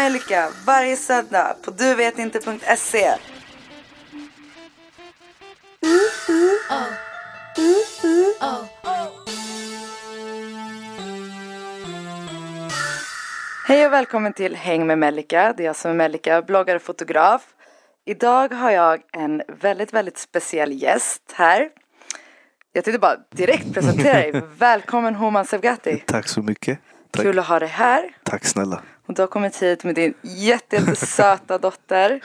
Melika varje söndag på duvetinte.se. Hej och välkommen till Häng med Melika. Det är jag som är Melika, bloggare och fotograf. Idag har jag en väldigt, väldigt speciell gäst här. Jag tänkte bara direkt presentera dig. Välkommen Homan Sevgati. Tack så mycket. Tack, Kul att ha dig här. Tack snälla. Och du har kommit hit med din jätte, jättesöta dotter.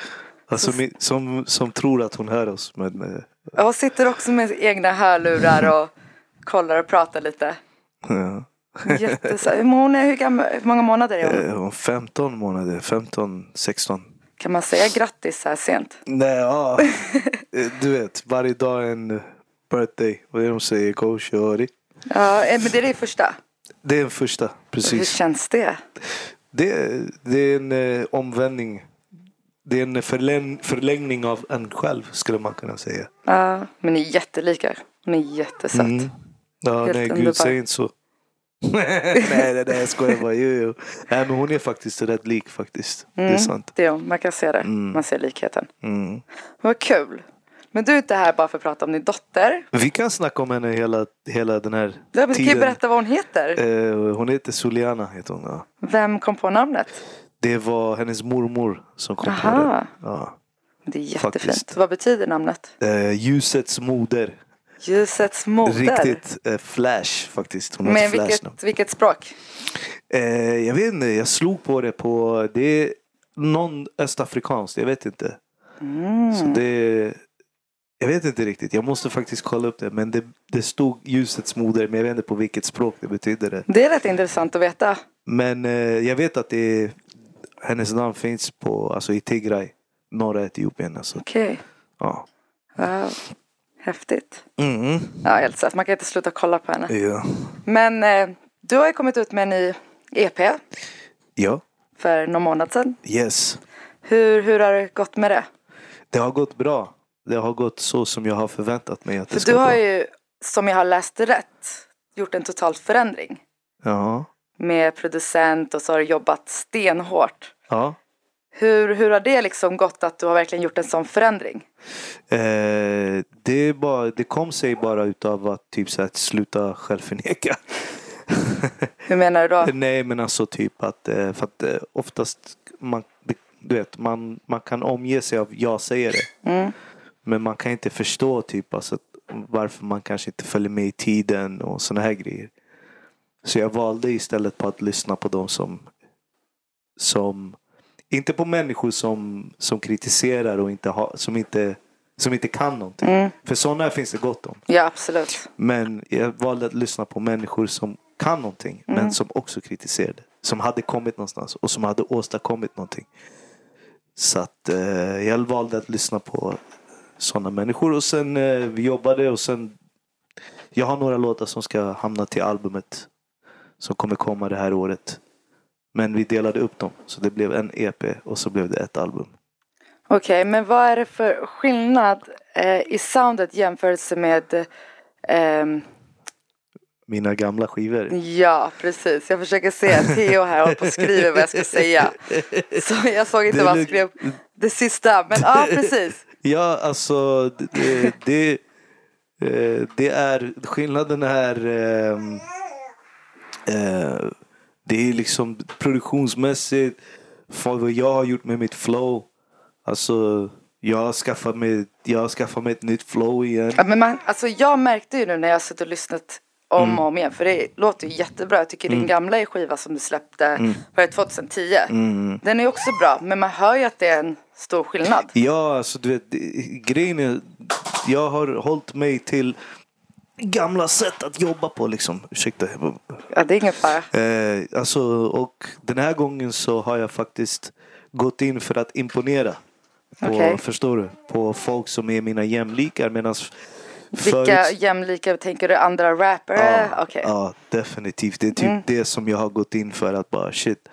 Alltså, min, som, som tror att hon hör oss. Men, Och sitter också med egna hörlurar och kollar och pratar lite. ja. Jättesöt. Hon är, hur, gammal, hur många månader är hon? Eh, Hon är 15 månader, 15, 16. Kan man säga grattis så här sent? Nej, ja. Eh, Du vet, varje dag är en birthday. Vad är det de säger? Go shorty. Ja, eh, men det är det första. Det är den första, Hur precis. känns det? Det, det är en eh, omvändning. Det är en förläng, förlängning av en själv skulle man kunna säga. Ja, men ni är jättelika. Hon är jättesöt. Mm. Ja, Helt nej, underbar. gud säg inte så. nej, nej, nej, jag skojar bara. Jo, jo. Nej, men hon är faktiskt rätt lik faktiskt. Det är sant. Det är. Man kan se det. Man ser likheten. Mm. Vad kul. Men du är inte här bara för att prata om din dotter. Vi kan snacka om henne hela, hela den här Du kan ju tiden. berätta vad hon heter. Eh, hon heter Soliana. Heter hon, ja. Vem kom på namnet? Det var hennes mormor som kom på Aha. det. Ja. Det är jättefint. Faktiskt. Vad betyder namnet? Eh, ljusets moder. Ljusets moder. Riktigt eh, flash faktiskt. Hon Men ett flash vilket, vilket språk? Eh, jag vet inte, jag slog på det på, det är någon östafrikanskt, jag vet inte. Mm. Så det, jag vet inte riktigt, jag måste faktiskt kolla upp det. Men det, det stod ljusets moder, men jag vet inte på vilket språk det betyder det. Det är rätt intressant att veta. Men eh, jag vet att det är, hennes namn finns på, alltså i Tigray, norra Etiopien. Alltså. Okej. Ja. Wow. Häftigt. Mm. Ja, helt sett. Man kan inte sluta kolla på henne. ja. Men eh, du har ju kommit ut med en ny EP Ja, för någon månad sedan. yes. Hur, hur har det gått med det? Det har gått bra. Det har gått så som jag har förväntat mig att det För ska du har gå. ju, som jag har läst rätt, gjort en total förändring. Ja. Med producent och så har du jobbat stenhårt. ja. Hur, hur har det liksom gått att du har verkligen gjort en sån förändring? Eh, det, är bara, det kom sig bara utav att typ så att sluta självförneka. Hur menar du då? Nej men alltså typ att, eh, för att eh, oftast man, du vet, man, man kan omge sig av jag säger det. Mm. Men man kan inte förstå typ alltså, varför man kanske inte följer med i tiden och såna här grejer. Så jag valde istället på att lyssna på de som, som inte på människor som, som kritiserar och inte ha, som, inte, som inte kan någonting. Mm. För sådana finns det gott om. Ja, absolut. Men jag valde att lyssna på människor som kan någonting. Men som också kritiserade. Som hade kommit någonstans och som hade åstadkommit någonting. Så att eh, jag valde att lyssna på sådana människor. Och sen eh, vi jobbade och sen. Jag har några låtar som ska hamna till albumet. Som kommer komma det här året. Men vi delade upp dem. Så det blev en EP och så blev det ett album. Okej, men vad är det för skillnad eh, i soundet jämfört med ehm, Mina gamla skivor. Ja, precis. Jag försöker se. Theo här håller på och skriver vad jag ska säga. Så jag såg inte vad han skrev det sista. Men ja, precis. Ja, alltså det, det, eh, det är skillnaden är ehm, eh, det är liksom produktionsmässigt för vad jag har gjort med mitt flow. Alltså jag har skaffat mig, jag har skaffat mig ett nytt flow igen. Ja, men man, alltså, jag märkte ju nu när jag satt och lyssnat om Mm. och om igen. För det låter ju jättebra. Jag tycker din gamla skiva som du släppte Mm. var det 2010. Den är också bra. Men man hör ju att det är en stor skillnad. Ja, alltså du vet, grejen är, jag har hållit mig till gamla sätt att jobba på liksom. Ursäkta. Ja, det är ingen fara. Eh, alltså, och den här gången så har jag faktiskt gått in för att imponera. På, Okej. Förstår du? På folk som är mina jämlikar. Medan Vilka jämlika tänker du? Andra rappare? ja, Okej. ja, definitivt. Det är typ Mm. det som jag har gått in för. Att bara shit.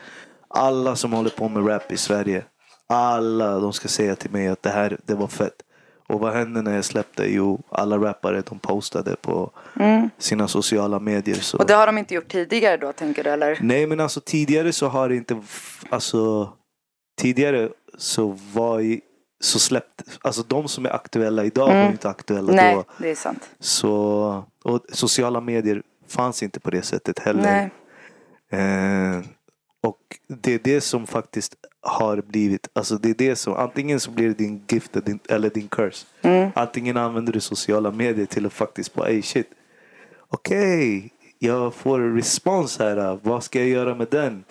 Alla som håller på med rap i Sverige. Alla de ska säga till mig att det här det var fett. Och vad hände när jag släppte? Jo, alla rappare de postade på sina sociala medier. Så. Mm. Och det har de inte gjort tidigare då tänker du eller? Nej men alltså tidigare så har det inte, alltså tidigare så var så släppte, alltså de som är aktuella idag var ju inte aktuella Nej, då. det är sant. Så, och sociala medier fanns inte på det sättet heller. Eh, och det är det som faktiskt har blivit, alltså det är det som, antingen så blir det din gift eller din, curse. Mm. Antingen använder du sociala medier till att faktiskt bara, ey shit, okej, jag får respons här, vad ska jag göra med den?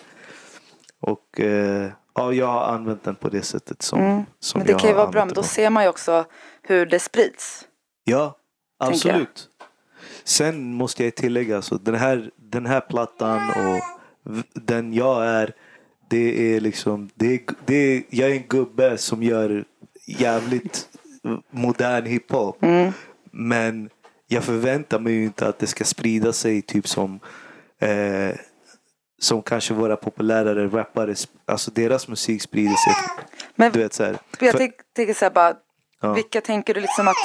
Och eh, ja, jag har använt den på det sättet som, som Mm. Men det kan ju vara bra, men då ser man ju också hur det sprids. Ja, absolut. Sen måste jag tillägga, alltså, den, här, den här plattan och den jag är, det är liksom, det är, det är, jag är en gubbe som gör jävligt modern hiphop. Men jag förväntar mig ju inte att det ska sprida sig typ som eh, som kanske våra populärare rappare, alltså deras musik sprider sig. Men Du vet så här. jag tänk- tänker så här bara, Ja. vilka tänker du liksom att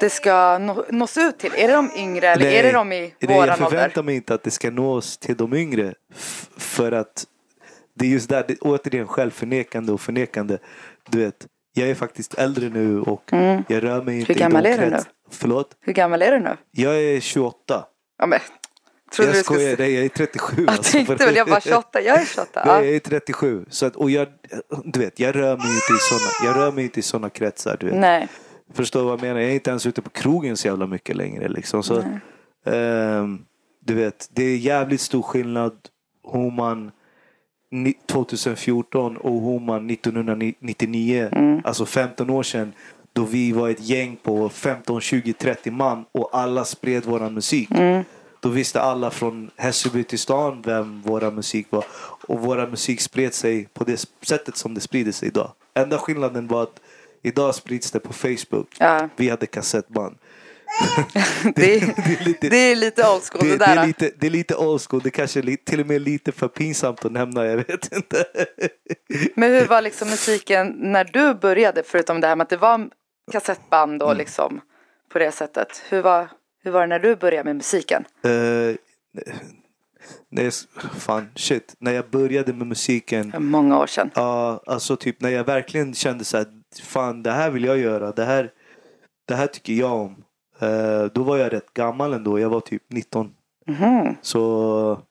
det ska nå, nås ut till? Är det de yngre eller är det de i nej, jag våran förväntar ålder? mig inte att det ska nås till de yngre. För att det är just där, det, återigen självförnekande och förnekande. Du vet, jag är faktiskt äldre nu och jag rör mig inte Mm. gammal i är du krets... Förlåt? Hur gammal är du nu? Jag är 28. Ja, men, trodde jag du skulle skojar, säga... nej, jag är 37. Jag alltså, tänkte väl, jag var 28, jag är 28. Nej, Ja. jag är 37. Så att, och jag, du vet, jag rör mig inte i såna, jag rör mig inte i såna kretsar. Du vet. Nej, Förstår vad jag menar? Jag är inte ens ute på krogen så jävla mycket längre. Liksom. Så, ehm, du vet, det är jävligt stor skillnad hur man ni- 2014 och hur man 1999, alltså 15 år sedan, då vi var ett gäng på 15, 20, 30 man och alla spred våran musik. Då visste alla från Hässelby till stan vem våra musik var. Och våra musik spred sig på det sättet som det sprider sig idag. Enda skillnaden var att idag sprids det på Facebook. Ja. Vi hade kassettband. det, Det är lite, det är lite old school det, det, det, där. är lite, det är lite old school. Det kanske är till och med lite för pinsamt att nämna. Jag vet inte. Men hur var liksom musiken när du började? Förutom det här med att det var kassettband Mm. och liksom på det sättet. Hur var, hur var det när du började med musiken? Uh, nej, fan, shit. När jag började med musiken. För många år sedan. Ja, alltså typ när jag verkligen kände så här, fan det här vill jag göra, det här, det här tycker jag om. Eh, då var jag rätt gammal ändå, jag var typ 19. Mhm. Så,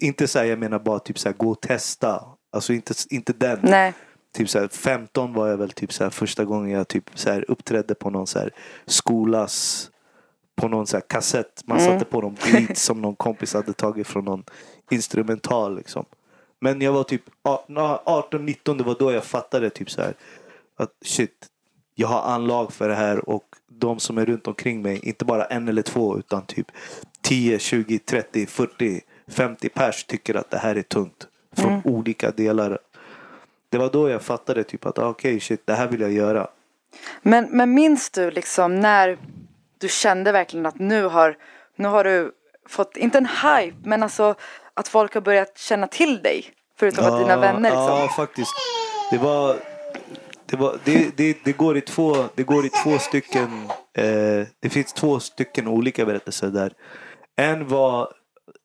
inte så här, jag menar bara typ så här, gå och testa. Alltså inte, inte den. Nej, Typ så här, 15 var jag väl typ så här, första gången jag typ så här, uppträdde på någon så här, skolas på någon så här, kassett. Man satte på någon beat som någon kompis hade tagit från någon instrumental liksom. Men jag var typ 18-19, det var då jag fattade typ så här att shit, jag har anlag för det här och de som är runt omkring mig, inte bara en eller två utan typ 10, 20, 30, 40, 50 pers tycker att det här är tungt. Från olika delar. Det var då jag fattade typ att ah, okej shit, det här vill jag göra. men, men minns du liksom när du kände verkligen att nu har, nu har du fått, inte en hype, men alltså att folk har börjat känna till dig? Förutom att dina vänner liksom. Ja, faktiskt. Det var... Det, var, det, det, det, går i två, det går i två stycken... Eh, det finns två stycken olika berättelser där. En var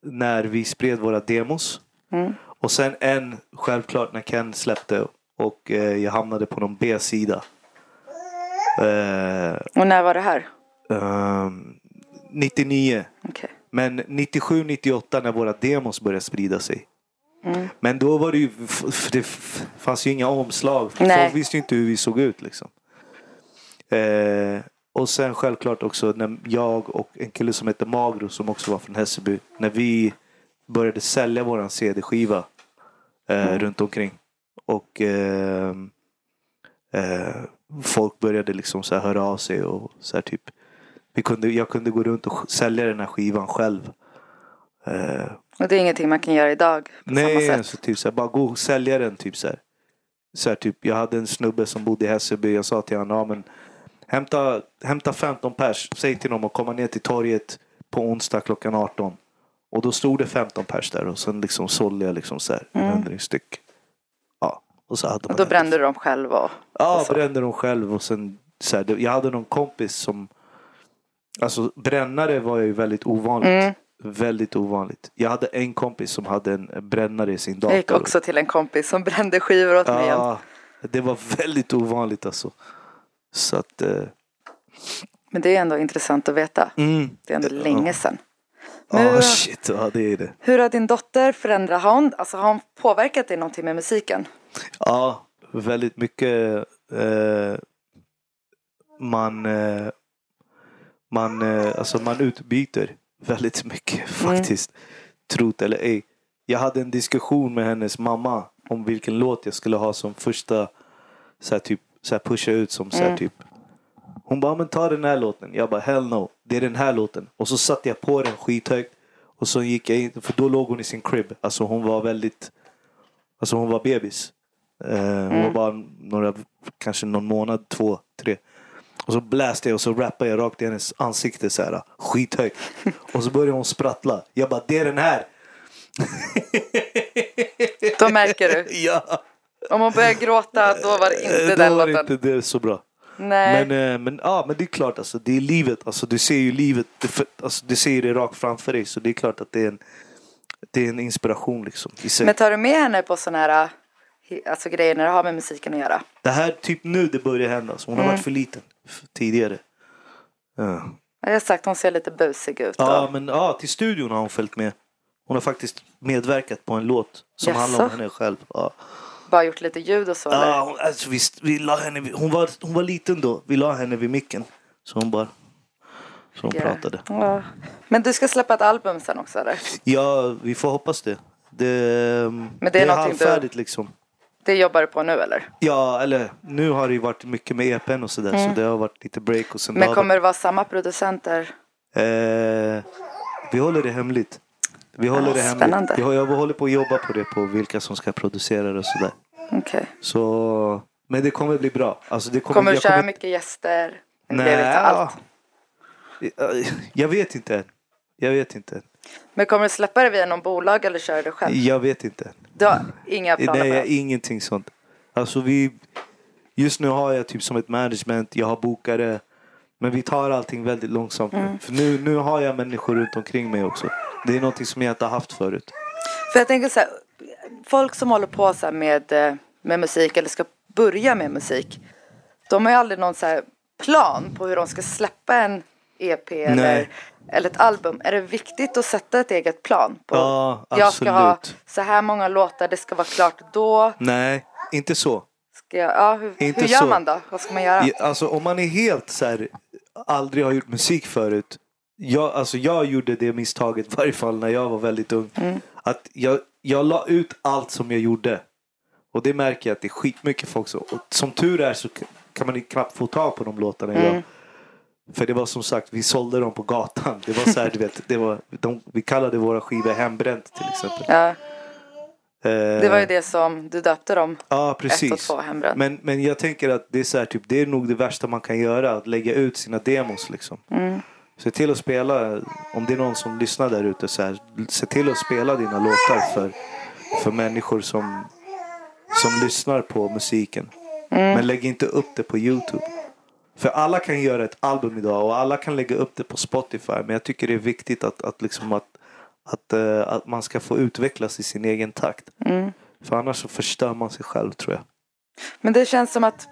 när vi spred våra demos. Mm. Och sen en, självklart, när Ken släppte och eh, jag hamnade på någon B-sida. Eh, Och när var det här? Ehm, 99. Okej. Men 97, 98 när våra demos började sprida sig. Mm. Men då var det ju, det fanns ju inga omslag. Nej. Folk visste ju inte hur vi såg ut liksom. Eh, och sen självklart också när jag och en kille som heter Magro som också var från Hässelby. När vi började sälja våran CD-skiva eh, Mm. runt omkring. Och eh, eh, folk började liksom så här höra av sig och så här typ. Vi kunde, jag kunde gå runt och sälja den här skivan själv. Eh, Och det är ingenting man kan göra idag på Nej, samma sätt. alltså, typ så här, bara gå och sälja den. Typ så här. Så här, typ, jag hade en snubbe som bodde i Hässelby. Jag sa till honom, ja, men hämta, hämta 15 pers. Säg till dem att komma ner till torget på onsdag klockan 18. Och då stod det 15 pers där och sen liksom sålde jag liksom så här, en hundring styck. Ja, och så hade Mm. Och då brände du dem själv och, Ja, och så. brände dem själv och sen så här, jag hade någon kompis som, alltså brännare var ju väldigt ovanligt. Mm. Väldigt ovanligt. Jag hade en kompis som hade en brännare i sin dator. Jag gick också till en kompis som brände skivor åt mig. Ja, det var väldigt ovanligt alltså. Så att, eh, Men det är ändå intressant att veta. mm. Det är ändå länge sedan. Ja, Men hur, shit, ja det är det. hur har din dotter förändrat? Har hon, alltså, har hon påverkat dig någonting med musiken? Ja, väldigt mycket. Eh, man, eh, man, eh, alltså man utbyter väldigt mycket faktiskt. Trot eller ej. Jag hade en diskussion med hennes mamma om vilken låt jag skulle ha som första så här, typ, så här pusha ut som så här, Mm. typ. Hon bara, men ta den här låten. Jag bara, hell no. Det är den här låten. Och så satte jag på den skithögt. Och så gick jag in, för då låg hon i sin crib. Alltså hon var väldigt, alltså hon var bebis. Eh, hon var bara några, kanske någon månad, två, tre. Och så bläste jag och så rappade jag rakt i hennes ansikte så här skithögt. Och så började hon sprattla. Jag bara, det är den här! Då märker du. ja! Om hon börjar gråta då var det inte Eh, den då var låten. inte det så bra. Nej. Men, eh, men, ja, men det är klart, alltså, det är livet. Alltså, du ser ju livet, alltså, du ser det rakt framför dig. Så det är klart att det är en, det är en inspiration liksom. Men tar du med henne på sådana här alltså, grejer när det har med musiken att göra? Det här, typ nu det börjar hända. Så hon har Mm. varit för liten tidigare. Ja. Jag har sagt hon ser lite busig ut. Ja, och- men ja, till studion har hon följt med. Hon har faktiskt medverkat på en låt som Jaså? handlar om henne själv. Ja. Bara gjort lite ljud och så? Ja, hon, alltså, vi, vi la henne, vid- hon, var, hon var liten då. Vi la henne vid micken. Så hon bara så hon Ja. pratade. Ja. Men du ska släppa ett album sen också eller? Ja, vi får hoppas det. Det, Men det är någonting du- halvfärdigt liksom. Det jobbar du på nu eller? Ja, eller nu har det ju varit mycket med EPn och sådär. Så det har varit lite break och sen Mm. Men kommer det vara samma producenter? Eh, vi håller det hemligt. Vi håller Ah, det hemligt. spännande. Har- jag håller på att jobba på det, på vilka som ska producera det och sådär. Okej. Så, men det kommer bli bra. Alltså det kommer, Kommer du jag köra kommer- mycket gäster? Nej, allt? Jag- Jag vet inte. Jag vet inte. Men kommer du släppa det via någon bolag eller kör du själv? Jag vet inte. Du har inga planer Nej, på det? ingenting sånt. Alltså vi, just nu har jag typ som ett management, jag har bokare. Men vi tar allting väldigt långsamt Mm. nu. För nu, nu har jag människor runt omkring mig också. Det är någonting som jag inte har haft förut. För jag tänker så här, folk som håller på så med, eh, med musik eller ska börja med musik. De har ju aldrig någon så plan på hur de ska släppa en EP Nej. eller ett album. Är det viktigt att sätta ett eget plan? På, Ja, Jag ska ha absolut. så här många låtar, det ska vara klart då. Nej, inte så. Ska jag, ja, hur, Inte hur gör så. man då? Vad ska man göra? Alltså om man är helt så här, aldrig har gjort musik förut. Jag, alltså, jag gjorde det misstaget i varje fall när jag var väldigt ung. Mm. Att jag, jag la ut allt som jag gjorde. Och det märker jag att det är skitmycket folk som. Och som tur är så kan man knappt få tag på de låtarna Mm. idag. För det var som sagt, vi sålde dem på gatan. Det var så här, du vet, det var, de, vi kallade våra skivor hembränt till exempel. Ja, det var ju Eh, det som du döpte dem. Ja, Ett och precis. två hembränt. Men, men jag tänker att det är, så här, typ, det är nog det värsta man kan göra. Att lägga ut sina demos. Liksom. Mm. Se till att spela, om det är någon som lyssnar där ute, så här, se till att spela dina låtar för, för människor som, som lyssnar på musiken. Mm. Men lägg inte upp det på Youtube. För alla kan göra ett album idag och alla kan lägga upp det på Spotify. Men jag tycker det är viktigt att, att, liksom att, att, eh, att man ska få utvecklas i sin egen takt. Mm. För annars så förstör man sig själv tror jag. Men det känns som att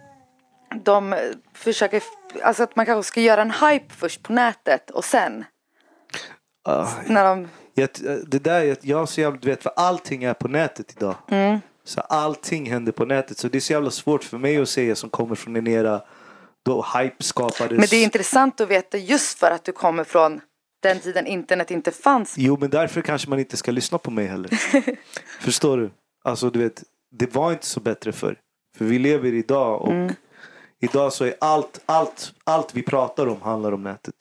de eh, försöker, alltså att man kanske ska göra en hype först på nätet och sen Ah, när de, Jag, det där, jag, jag så du vet, för allting är på nätet idag. mm, Så allting händer på nätet. Så det är så jävla svårt för mig att säga som kommer från en era då hype skapades. men det är intressant att veta just för att du kommer från den tiden internet inte fanns. Jo, men därför kanske man inte ska lyssna på mig heller. Förstår du? Alltså, du vet, det var inte så bättre förr. För vi lever idag och Mm. idag så är allt, allt, allt vi pratar om handlar om nätet.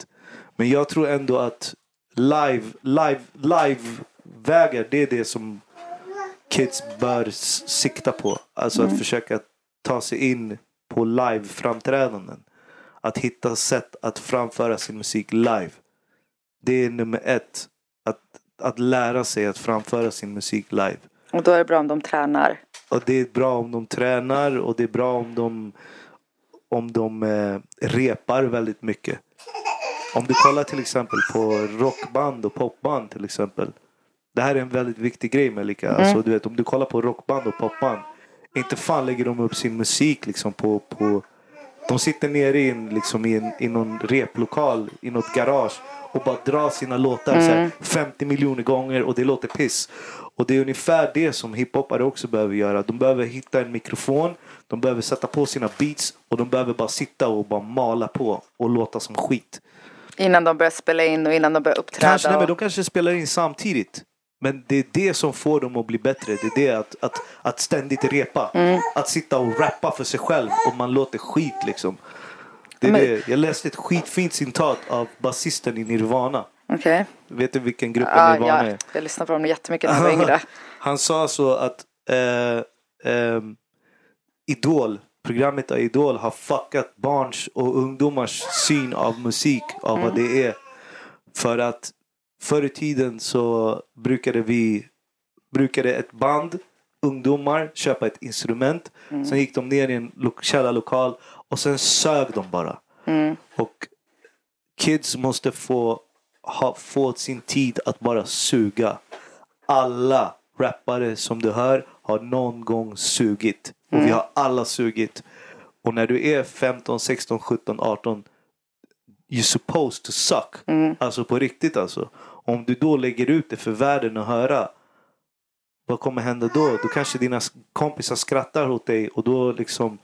Men jag tror ändå att live, live, live-vägar, det är det som kids bör sikta på. Alltså Mm. att försöka ta sig in på live-framträdanden. Att hitta sätt att framföra sin musik live. Det är nummer ett. Att, att lära sig att framföra sin musik live. Och då är det bra om de tränar. Och det är bra om de tränar och det är bra om de om de eh, repar väldigt mycket. Om du kollar till exempel på rockband och popband till exempel. Det här är en väldigt viktig grej Melika. Mm. Alltså, du vet, om du kollar på rockband och popband. Inte fan lägger de upp sin musik liksom på, på de sitter nere i, en, liksom i, en, i någon replokal, i något garage och bara drar sina låtar så här, 50 miljoner gånger och det låter piss. Och det är ungefär det som hiphopare också behöver göra. De behöver hitta en mikrofon, de behöver sätta på sina beats och de behöver bara sitta och bara mala på och låta som skit. Innan de börjar spela in och innan de börjar uppträda. Kanske, nej, men de kanske spelar in samtidigt. Men det är det som får dem att bli bättre. Det är det att, att, att ständigt repa. Mm. Att sitta och rappa för sig själv och man låter skit liksom. Det är Men- det. Jag läste ett skitfint citat av basisten i Nirvana. Okej. Vet du vilken grupp Ja, Nirvana ja, är? jag lyssnade på dem jättemycket när jag var yngre. Han sa så att eh, ehm, Idol, programmet av Idol har fuckat barns och ungdomars syn av musik, av vad det är. För att förr i tiden så brukade vi, brukade ett band, ungdomar, köpa ett instrument. Sen gick de ner i en lo- källarlokal och sen sög de bara. Och kids måste få, ha, få sin tid att bara suga. Alla rappare som du hör har någon gång sugit. Och vi har alla sugit. Och när du är 15, 16, 17, 18 You're supposed to suck. Alltså på riktigt alltså. Om du då lägger ut det för världen att höra. Vad kommer hända då? Då kanske dina kompisar skrattar åt dig och då liksom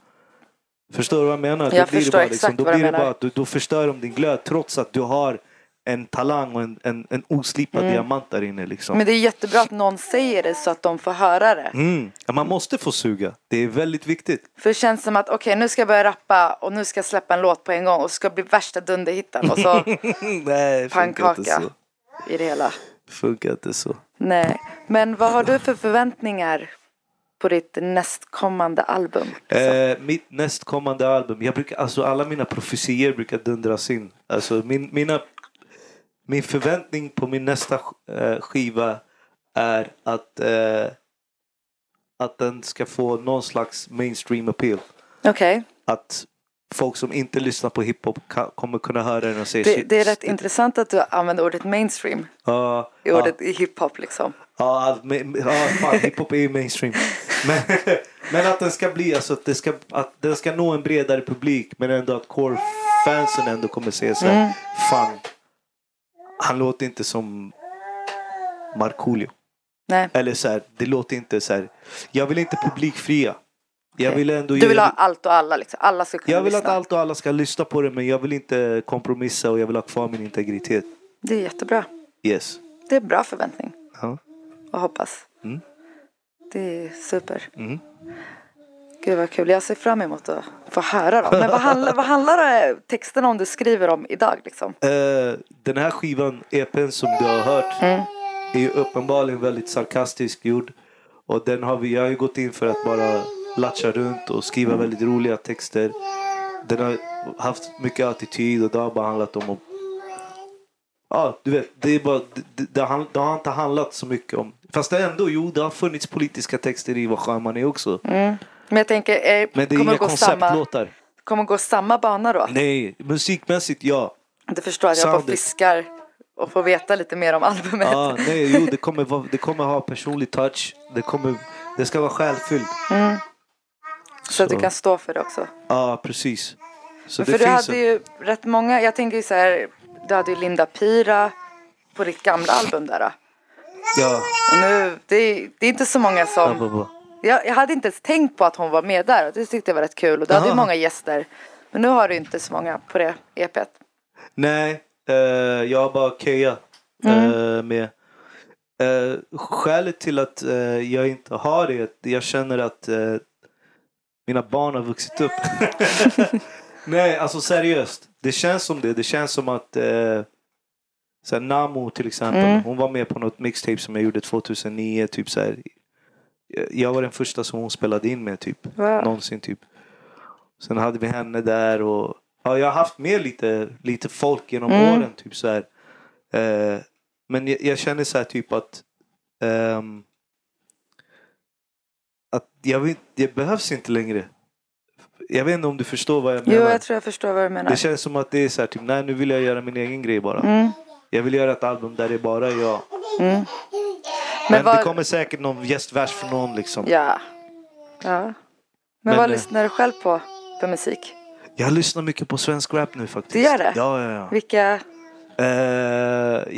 Förstår du vad jag menar? Jag då blir det förstår bara, exakt liksom, då vad du blir det menar. bara du, då förstör de din glöd trots att du har en talang och en, en, en oslipad diamant där inne. Liksom. Mm. Men det är jättebra att någon säger det så att de får höra det. Mm. Ja, man måste få suga. Det är väldigt viktigt. För det känns som att okej nu ska jag börja rappa och nu ska jag släppa en låt på en gång och ska bli värsta dunderhitten och så Nej, pannkaka så. i det hela. Funkar inte så. Nej, men vad har du för förväntningar på ditt nästkommande album? Eh, mitt nästkommande album. Jag brukar, alltså alla mina profetier brukar dundras in. Alltså min, mina, min förväntning på min nästa eh, skiva är att, eh, att den ska få någon slags mainstream appeal. Okej, Att folk som inte lyssnar på hiphop kommer kunna höra den och säga det, det är rätt intressant att du använder ordet mainstream. Ja, i ordet i hiphop liksom. Ja, men, ja fan, hiphop är ju mainstream. Men, men att den ska bli, alltså att, det ska, att den ska nå en bredare publik men ändå att core-fansen ändå kommer säga så här, fan, han låter inte som Markoolio. Nej, Eller så här, det låter inte så här, jag vill inte publikfria. Jag Okej. vill ändå du vill ha allt och alla liksom. Alla ska kunna jag vill lyssna. att allt och alla ska lyssna på det men jag vill inte kompromissa och jag vill ha kvar min integritet. Det är jättebra. Yes. Det är bra förväntning Ja. och hoppas. Mm. Det är super. Mm. Gud vad kul. Jag ser fram emot att få höra dem. Men vad handlar, vad handlar eh, texterna om du skriver om idag liksom? Eh, den här skivan, EPn som du har hört, Mm. är ju uppenbarligen väldigt sarkastiskt gjord. Och den har vi, jag har ju gått in för att bara latcha runt och skriva Mm. väldigt roliga texter. Den har haft mycket attityd och det har bara handlat om att Ja, du vet, det, är bara, det, det, har, det har inte handlat så mycket om... Fast det ändå, jo, det har funnits politiska texter i vad sjöman är också. Men jag tänker, eh, Men det är inga det gå samma, kommer det gå samma bana då? Nej, musikmässigt ja. Du förstår att jag bara fiskar och får veta lite mer om albumet. Ja, nej, jo, det kommer, vara, det kommer ha personlig touch. Det, kommer, det ska vara själfyllt. så att du så. kan stå för det också. Ja, precis. Så För det du hade en, ju rätt många, jag tänker ju så här, du hade ju Linda Pira på ditt gamla album där. Då. Ja, Och nu, det är, det är inte så många som, ja. Jag, jag hade inte ens tänkt på att hon var med där och det tyckte jag var rätt kul och du hade ju många gäster. Men nu har du inte så många på det EPet. Nej, eh, jag har bara Keja eh, med. Eh, skälet till att eh, jag inte har det är att jag känner att eh, mina barn har vuxit upp. Nej, alltså seriöst. Det känns som det. Det känns som att eh, så här, Namo till exempel. Mm. Hon var med på något mixtape som jag gjorde 2009. Typ så här. Jag var den första som hon spelade in med typ. Wow. Någonsin typ. Sen hade vi henne där och ja, jag har haft med lite, lite folk genom Mm. åren. Typ så här. Eh, men jag, jag känner så här typ att ehm, att jag vet, det behövs inte längre. Jag vet inte om du förstår vad jag menar. Jo, jag tror jag förstår vad du menar. Det känns som att det är så här, typ, nej nu vill jag göra min egen grej bara. Mm. Jag vill göra ett album där det är bara jag. Men, Men vad- det kommer säkert någon gästvers från någon liksom. Ja. ja. Men, Men, vad eh, lyssnar du själv på för musik? Jag lyssnar mycket på svensk rap nu faktiskt. Du gör det? Ja, ja, ja. Vilka? Eh,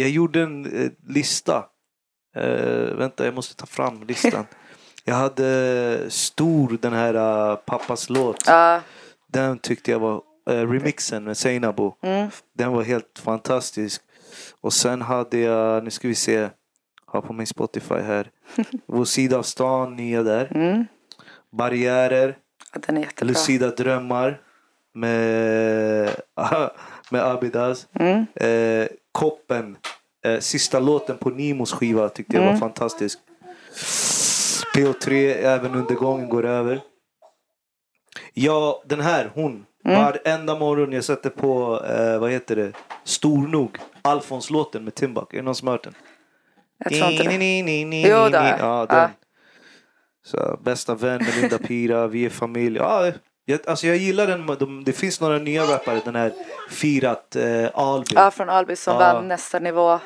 jag gjorde en eh, lista. Eh, vänta, jag måste ta fram listan. jag hade stor den här eh, pappas låt. Ja. Den tyckte jag var eh, remixen med Seinabo. Mm. Den var helt fantastisk. Och sen hade jag, nu ska vi se, har på min Spotify här. Vår sida av stan, nya där. Mm. Barriärer, ja, den är jättebra. Lucida drömmar med, med Abidas. Mm. Eh, Koppen, eh, sista låten på Nimos skiva tyckte jag var Mm. fantastisk. PO3, även undergången går över. Ja, den här, hon. Mm. Varenda morgon jag sätter på, eh, vad heter det, Stor nog. Alfons-låten med Timbuk. Är det någon som har hört den? Jag tror inte det. Ni, ni, ni, Jo, det. Ja, den. Ja. Så, bästa vän med Linda Pira, vi är familj. Ja, jag, alltså jag gillar den. De, det finns några nya rappare, den här Firat eh, Alby. Ja, från Alby som Ja. vann nästa nivå.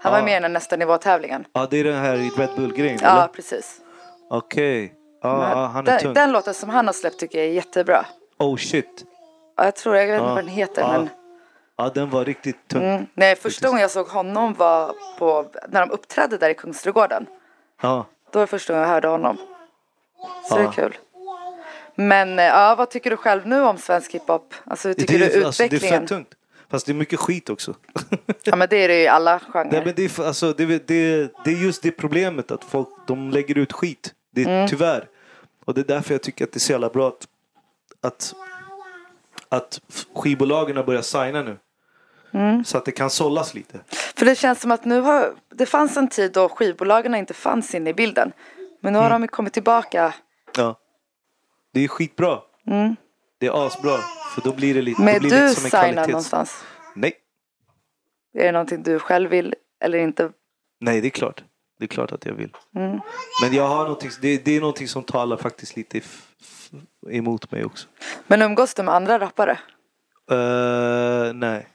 Han var med i den nästa nivå-tävlingen. Ja, det är den här Red Bull-grejen, Ja, precis. Okej. Men ja, han är den, tung. den låten som han har släppt tycker jag är jättebra. Oh shit. Ja, jag tror, jag vet inte vad den heter men. Ja, den var riktigt tung. Mm. Nej, första gången jag såg honom var på, när de uppträdde där i Kungsträdgården. Ja. Då var det första gången jag hörde honom. Så det är Ja. kul. Men eh, ja, vad tycker du själv nu om svensk hiphop? Alltså hur tycker det, du är, alltså, det är utvecklingen? fett tungt. Fast det är mycket skit också. ja men det är det ju i alla genrer. Nej, men det, är, alltså, det, är- det, det är just det problemet att folk de lägger ut skit. Det är Mm. tyvärr. Och det är därför jag tycker att det är så jävla bra att, att, att skivbolagen har börjat signa nu. Mm. Så att det kan sållas lite. För det känns som att nu har, det fanns en tid då skivbolagen inte fanns inne i bilden. Men nu har Mm. de kommit tillbaka Ja. Det är skitbra. Mm. Det är asbra. För då blir det lite, Men det blir du lite som en kvalitets... någonstans? Nej. Är det någonting du själv vill eller inte? Nej, det är klart. Det är klart att jag vill. Mm. Men jag har någonting, det, det är någonting som talar faktiskt lite emot mig också. Men umgås du med andra rappare? Uh, nej.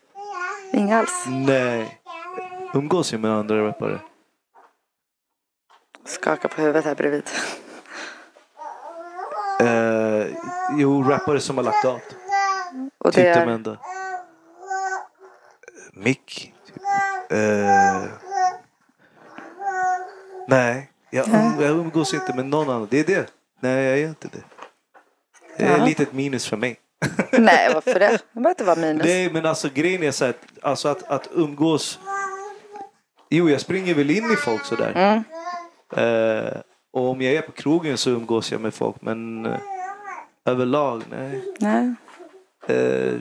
Inga alls? Nej. Umgås jag med andra rappare? Skakar på huvudet här bredvid. Uh, jo, rappare som har lagt av. Och det Typ de är... enda. Mick. Typ. Eh, nej, jag, um, jag umgås inte med någon annan. Det är det. Nej, jag gör inte det. Det är ett litet minus för mig. Nej, varför det? Det behöver inte vara minus. Nej, men alltså grejen är så här, alltså att, att umgås. Jo, jag springer väl in i folk sådär. Mm. Eh, och om jag är på krogen så umgås jag med folk, men eh, överlag, nej. Nej. Eh,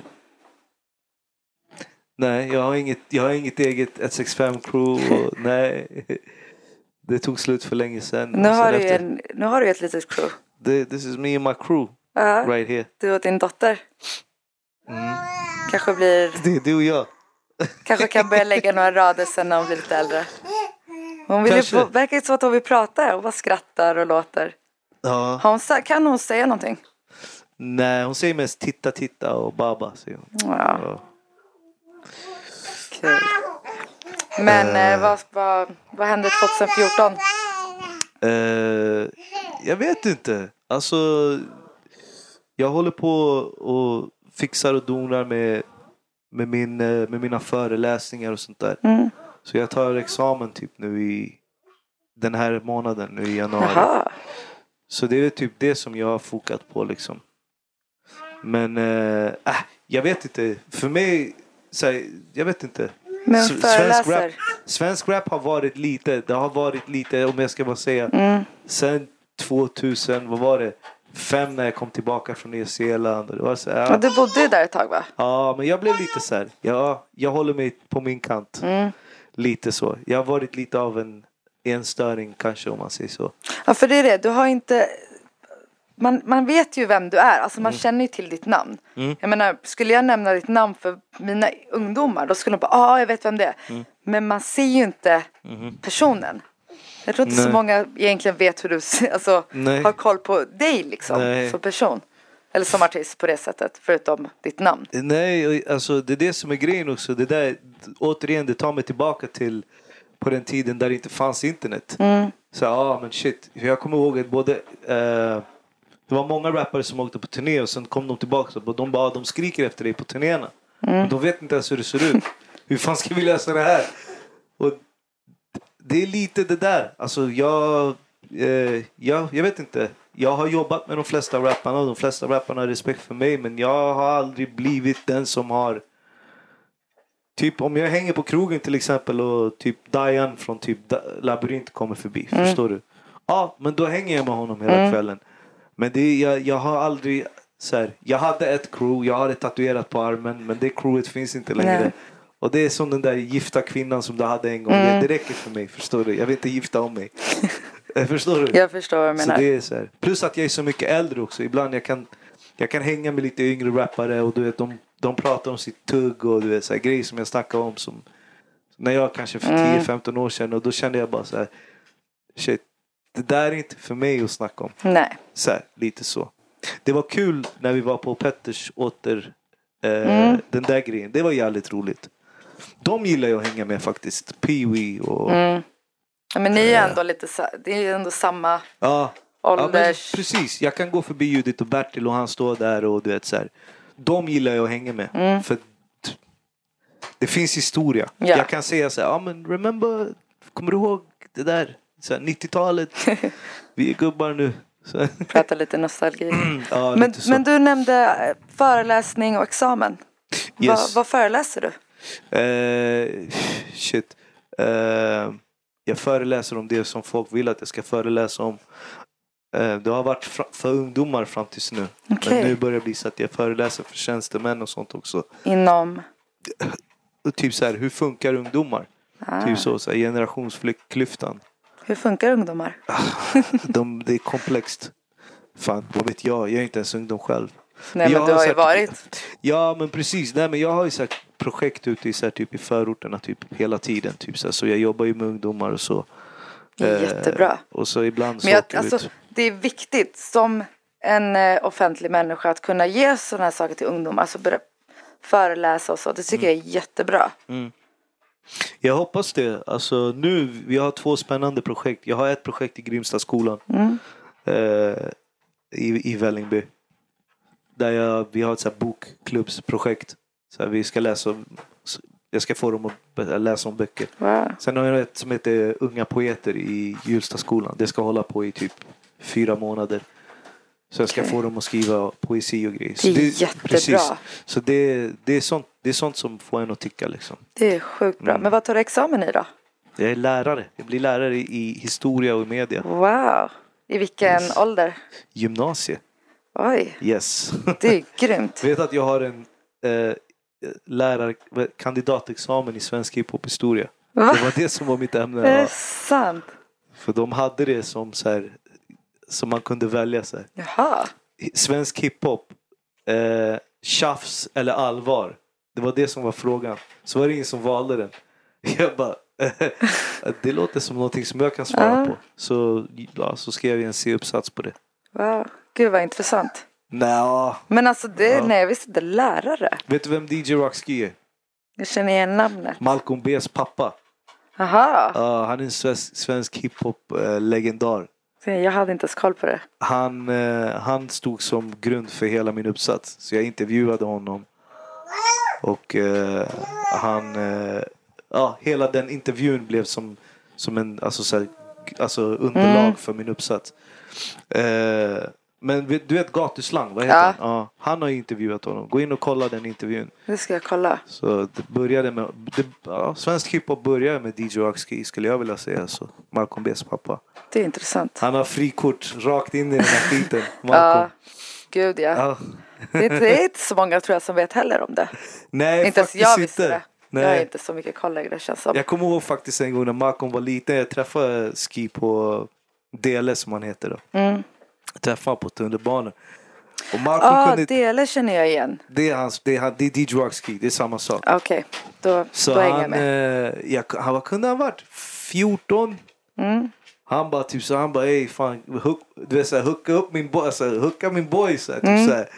nej, jag har inget, jag har inget eget 165 crew. Och, nej, det tog slut för länge sedan. Nu har, du en, nu har du ett litet crew. det, this is me and my crew Ja, right here. du och din dotter. Mm. Kanske blir... Det är du och jag. Kanske kan börja lägga några rader sen när hon blir lite äldre. Hon vill ju, verkar ju så att hon vill prata och bara skrattar och låter. Ja. Hon, kan hon säga någonting? Nej, hon säger mest titta, titta och baba. Säger hon. Ja, Ja. kul. Men eh, vad, vad, vad hände 2014? Eh, jag vet inte. Alltså, jag håller på och fixar och donar med, med, min, eh, med mina föreläsningar och sånt där. Mm. Så jag tar examen typ nu i den här månaden, nu i januari. Jaha. Så det är typ det som jag har fokat på liksom. Men äh, äh, jag vet inte. För mig, så här, jag vet inte. Men svensk, rap, svensk rap har varit lite, det har varit lite om jag ska bara säga. Mm. Sen 2000, vad var det? Fem när jag kom tillbaka från Nya Zeeland. Och det var så Ja, du bodde där ett tag va? ja, men jag blev lite så här. Ja, jag håller mig på min kant. Mm. Lite så. Jag har varit lite av en enstöring kanske om man säger så. Ja för det är det, du har inte man, man vet ju vem du är, alltså man känner ju till ditt namn. Mm. Jag menar, skulle jag nämna ditt namn för mina ungdomar då skulle de bara, ja ah, jag vet vem det är. Mm. Men man ser ju inte personen. Jag tror inte så Nej. många egentligen vet hur du alltså, Nej. har koll på dig liksom Nej. som person. Eller som artist på det sättet, förutom ditt namn. Nej, alltså det är det som är grejen också. Det där, återigen, det tar mig tillbaka till på den tiden där det inte fanns internet. Så ja, ah, men shit. Jag kommer ihåg att både eh, det var många rappare som åkte på turné och sen kom de tillbaka och de bara, de skriker efter dig på turnéerna. Men de vet inte ens hur det ser ut. hur fan ska vi lösa det här? Och det är lite det där. Alltså jag, eh, jag, jag vet inte. Jag har jobbat med de flesta rapparna och de flesta rapparna har respekt för mig. Men jag har aldrig blivit den som har Typ om jag hänger på krogen till exempel och typ Diane från typ Labyrint kommer förbi. Förstår du? Ja, men då hänger jag med honom hela kvällen. Men det, jag, jag har aldrig så här, Jag hade ett crew, jag har det tatuerat på armen. Men det crewet finns inte längre. Nej. Och det är som den där gifta kvinnan som du hade en gång. Det, det räcker för mig, förstår du? Jag vill inte gifta om mig. Eh, förstår du? Jag förstår vad du Så menar. det är så här. Plus att jag är så mycket äldre också. Ibland jag kan jag kan hänga med lite yngre rappare och du vet, de, de pratar om sitt tugg och du vet, så här, grejer som jag snackar om. Som, när jag kanske för Mm. 10-15 år sedan och då kände jag bara så här. Shit, det där är inte för mig att snacka om. Nej. Så här, lite så. Det var kul när vi var på Petters åter. Eh, Mm. Den där grejen. Det var jävligt roligt. De gillar jag att hänga med faktiskt. Pee-Wee och... Mm. Ja, men ni är ändå lite, det är ändå samma Ja, Ja, ålders... precis, jag kan gå förbi Judith och Bertil och han står där och du vet så här. De gillar jag att hänga med. Mm. För det finns historia. Ja. Jag kan säga så här, ja men remember, kommer du ihåg det där? Så här, 90-talet, vi är gubbar nu. Så. Prata lite nostalgi. ja, Men, lite men du nämnde eh, föreläsning och examen. Yes. Vad föreläser du? Eh, shit. Eh, jag föreläser om det som folk vill att jag ska föreläsa om. Eh, det har varit för ungdomar fram tills nu. Okej. Men nu börjar det bli så att jag föreläser för tjänstemän och sånt också. Inom... Typ så här, hur funkar ungdomar? Ah. Typ så, så här, generationsklyftan. Hur funkar ungdomar? De, det är komplext. Fan, vad vet jag? Jag är inte ens ungdom själv. Nej men Jag du har har ju sagt- varit. Ja men precis. Nej, men jag har ju så här projekt ute i, så här, typ, i förorterna typ, hela tiden. Typ, så, här, så jag jobbar ju med ungdomar och så. Eh, Jättebra. Och så ibland så Men jag, åker alltså, ut. det är viktigt som en eh, offentlig människa att kunna ge sådana här saker till ungdomar. Alltså föreläsa och så. Det tycker jag är jättebra. Jag hoppas det. Alltså nu, vi har två spännande projekt. Jag har ett projekt i Grimstaskolan. Mm. Eh, i, I Vällingby. Där jag, vi har ett så bokklubbsprojekt. Så här, vi ska läsa jag ska få dem att läsa om böcker. Wow. Sen har jag ett som heter Unga poeter i Hjulstaskolan. Det ska hålla på i typ fyra månader. Så jag ska Okej. få dem att skriva poesi och grejer. Så Det är jättebra. Precis. Så det, det, är sånt, det är sånt som får en att tycka liksom. Det är sjukt bra. Mm. Men vad tar du examen i då? Jag är lärare. Jag blir lärare i, historia och media. Wow. I vilken Yes. ålder? Gymnasie. Oj, Yes. det är grymt. Vet att jag har en eh, lärar, kandidatexamen i svensk hiphop-historia. Va? Det var det som var mitt ämne. Är det sant? För de hade det som så här, som man kunde välja. Så här. Jaha. Svensk hiphop, eh, tjafs eller allvar. Det var det som var frågan. Så var det ingen som valde den. Jag bara, det låter som någonting som jag kan svara Ja. på. Så, ja, så skrev jag en C-uppsats på det. Wow. Gud vad intressant. Nja, Men alltså det, Ja. nej jag visste inte lärare. vet du vem DJ Rockski är? Jag känner igen namnet. Malcolm B's pappa. Jaha. Ja, han är en svensk, svensk hiphop-legendar. Jag hade inte ens koll på det. Han, eh, han stod som grund för hela min uppsats. Så jag intervjuade honom. Och eh, han, eh, ja, hela den intervjun blev som, som en, alltså, så här, alltså underlag Mm. för min uppsats. Men du vet gatuslang, vad heter Ja. han? Ja, han har intervjuat honom. Gå in och kolla den intervjun. Det ska jag kolla. Så det började med, det, ja, svensk hiphop började med DJ Oxkey skulle jag vilja säga. Så Malcolm B's pappa. Det är intressant. Han har frikort rakt in i den här skiten. Ja, Malcolm. gud ja. Ja. Det, är, det är inte så många tror jag som vet heller om det. Nej, inte ens faktiskt jag visste inte. det. Jag har Nej. inte så mycket koll längre känns som. Jag kommer ihåg faktiskt en gång när Malcolm var liten. Jag träffade Ski på Dele som han heter då. Mm. Honom på tunnelbanan. Och Malcolm Ja, kunde... Det... Dele känner jag igen. är hans, det är, han- det är DJ Rockski, det är samma sak. Okej, då, Så då hänger jag han, med. eh, jag, han var, kunde ha varit 14. Mm. Han bara typ så han bara ey fan hook, du vet såhär hooka upp min boy, alltså, hooka min boy så här, typ Mm. så här.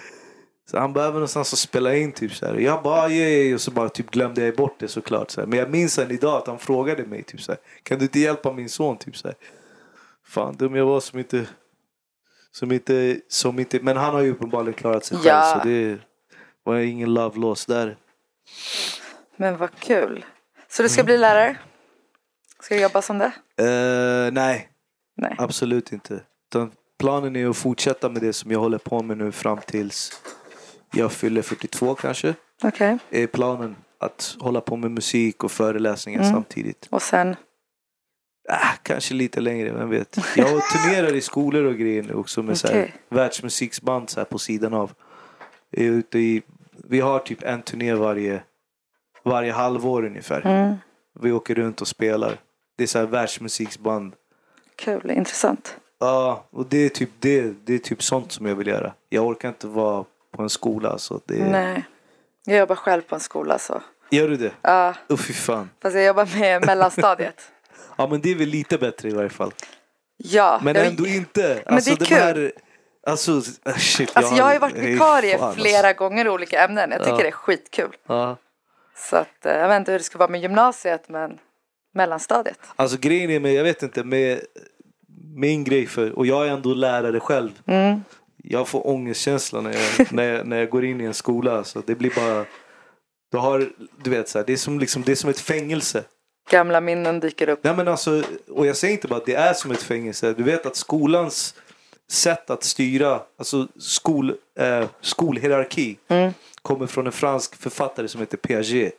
Så han behöver någonstans att spela in typ så här. Jag bara yeah, yeah, och så bara typ glömde jag bort det såklart så här. Men jag minns än idag att han frågade mig typ så här. Kan du inte hjälpa min son typ så här. Fan dum jag var som inte som inte, som inte, men han har ju uppenbarligen klarat sig själv Ja. så det var ingen love loss där. Men vad kul. Så du ska Mm. bli lärare? Ska du jobba som det? Eh, nej, Nej. Absolut inte. Utan planen är att fortsätta med det som jag håller på med nu fram tills jag fyller 42 kanske. Okej. Är planen att hålla på med musik och föreläsningar Mm. samtidigt. Och sen? Ah, kanske lite längre, vem vet. Jag turnerar i skolor och grejer nu också med så här, världsmusiksband så här på sidan av. Ute i, vi har typ en turné varje, varje halvår ungefär. Mm. Vi åker runt och spelar. Det är så här världsmusiksband. Kul, intressant. Ja, och det är, typ, det, det är typ sånt som jag vill göra. Jag orkar inte vara på en skola. Så det är... Nej. Jag jobbar själv på en skola så. Gör du det? Ja, Åh fy fan. fast jag jobbar med mellanstadiet. Ja men det är väl lite bättre i varje fall. Ja. Men jag, ändå inte. Men det är kul. Här, alltså äh, shit. Alltså jag har ju varit jag vikarie fan, flera gånger i olika ämnen. Jag tycker Ja. det är skitkul. Alltså. Så att, eh, jag vet inte hur det ska vara med gymnasiet men mellanstadiet. Alltså grejen är med, jag vet inte, med min grej för, och jag är ändå lärare själv. Mm. Jag får ångestkänsla när jag, när, jag, när jag går in i en skola. Så det blir bara, du har, du vet så här, det är som liksom, det är som ett fängelse. Gamla minnen dyker upp. Nej men alltså, och jag säger inte bara att det är som ett fängelse. Du vet att skolans sätt att styra, alltså skol, eh, skolhierarki Mm. kommer från en fransk författare som heter Piaget.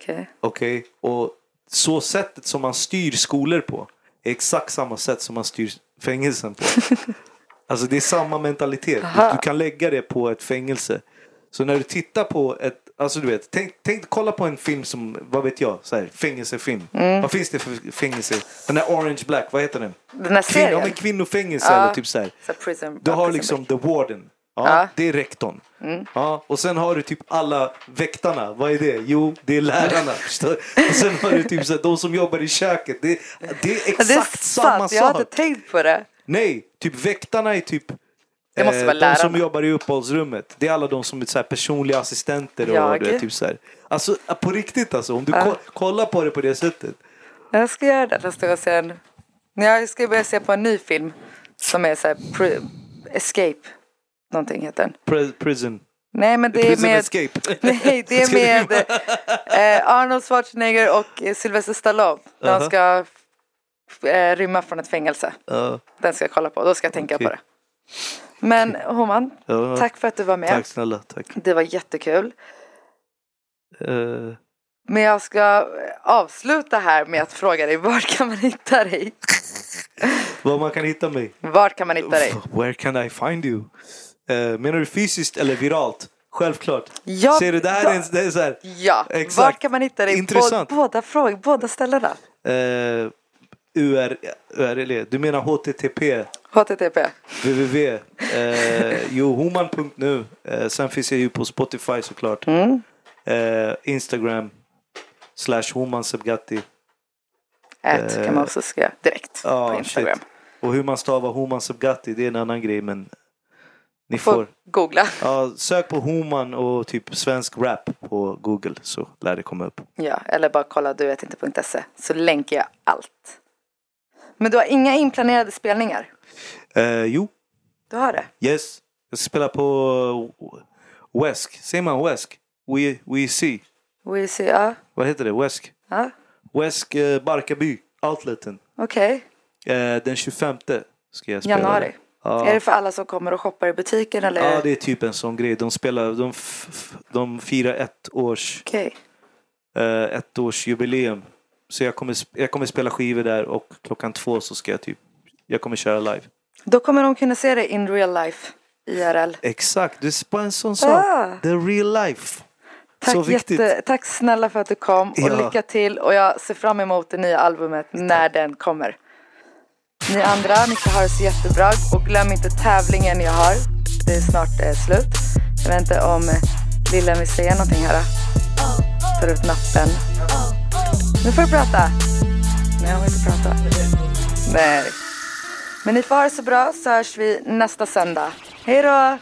Okej. Okej? Och så sättet som man styr skolor på är exakt samma sätt som man styr fängelsen på. alltså det är samma mentalitet. Aha. du kan lägga det på ett fängelse. Så när du tittar på ett, alltså du vet, tänk, tänk kolla på en film som, vad vet jag, så här, fängelsefilm. Mm. Vad finns det för fängelse? Den där Orange Black, vad heter den? Den här Kvin, serien. ja men kvinnofängelse Ja. eller typ så här. Så prison, Du ja, har liksom the warden. Ja, Ja. Mm. Det är rektorn. Ja, och sen har du typ alla väktarna. Vad är det? Jo, det är lärarna. och sen har du typ så här, de som jobbar i köket. Det, det är Ja, exakt det är samma sant, jag sak. inte tänkt på det. Nej, typ väktarna är typ Det måste vara de som lärarna. jobbar i uppehållsrummet. Det är alla de som är så personliga assistenter. Och, Jag? du vet, typ så här. Alltså på riktigt alltså. Om du Ja. ko- kollar på det på det sättet. Jag ska göra det nästa gång sen. Jag ska börja se på en ny film som är så här pri- Escape. Någonting heter den. Pre- prison. Nej men det är prison med escape. Nej, det är med eh, Arnold Schwarzenegger och eh, Sylvester Stallone. De Aha. ska eh, rymma från ett fängelse. Ja, Den ska jag kolla på, då ska jag tänka Okej. på det. Men Homan, ja. tack för att du var med. Tack snälla. Tack. Det var jättekul. Eh, Men jag ska avsluta här med att fråga dig, var kan man hitta dig? var man kan hitta mig? Var kan man hitta dig? Where can I find you? Uh, menar du fysiskt eller viralt? Självklart. Ja, Ser du, det här är, det är så här. Ja, Exakt. var kan man hitta dig? Intressant. Bå- båda frågor, båda ställena. Uh, UR, URL, du menar HTTP? HTTP. www. Uh, johoman.nu. Uh, sen finns jag ju på Spotify såklart. Mm. Eh, Instagram. Slash Homan Sebgatti. Ät Eh, kan man också skriva direkt Ja, på Instagram. shit. Och hur man stavar Homan Sebgatti det är en annan grej men ni Får får. googla. Ja, sök på Homan och typ svensk rap på Google så lär det komma upp. Ja, eller bara kolla duvetinte.se så länkar jag allt. Men du har inga inplanerade spelningar? Eh, jo, Du har det? yes. Jag ska spela på Wesk. Säger man Wesk? We, we see. We see, ja. Vad heter det? Wesk? ja. Wesk eh, Barkarby. Outleten. Okej, Eh, den 25 ska jag spela. januari. Ja. Är det för alla som kommer och shoppar i butiken eller? ja, det är typ en sån grej. De spelar, de, de firar ett års, Okej. eh, ett års jubileum. Så jag kommer, jag kommer spela skivor där och klockan två så ska jag typ, jag kommer köra live. Då kommer de kunna se dig in real life, IRL. Exakt, det är bara en sån sak. Ah. The real life. Tack, så viktigt. jätte, tack snälla för att du kom och Ja. lycka till och jag ser fram emot det nya albumet när den kommer. Ni andra, ni ska ha det så jättebra och glöm inte tävlingen jag har. Det är snart eh, slut. Jag vet inte om eh, Lillen vill säga någonting här. Tar ut nappen. Nu får du prata. Nej, jag vill inte prata. Nej. Men ni får ha det så bra så hörs vi nästa söndag. Hej då!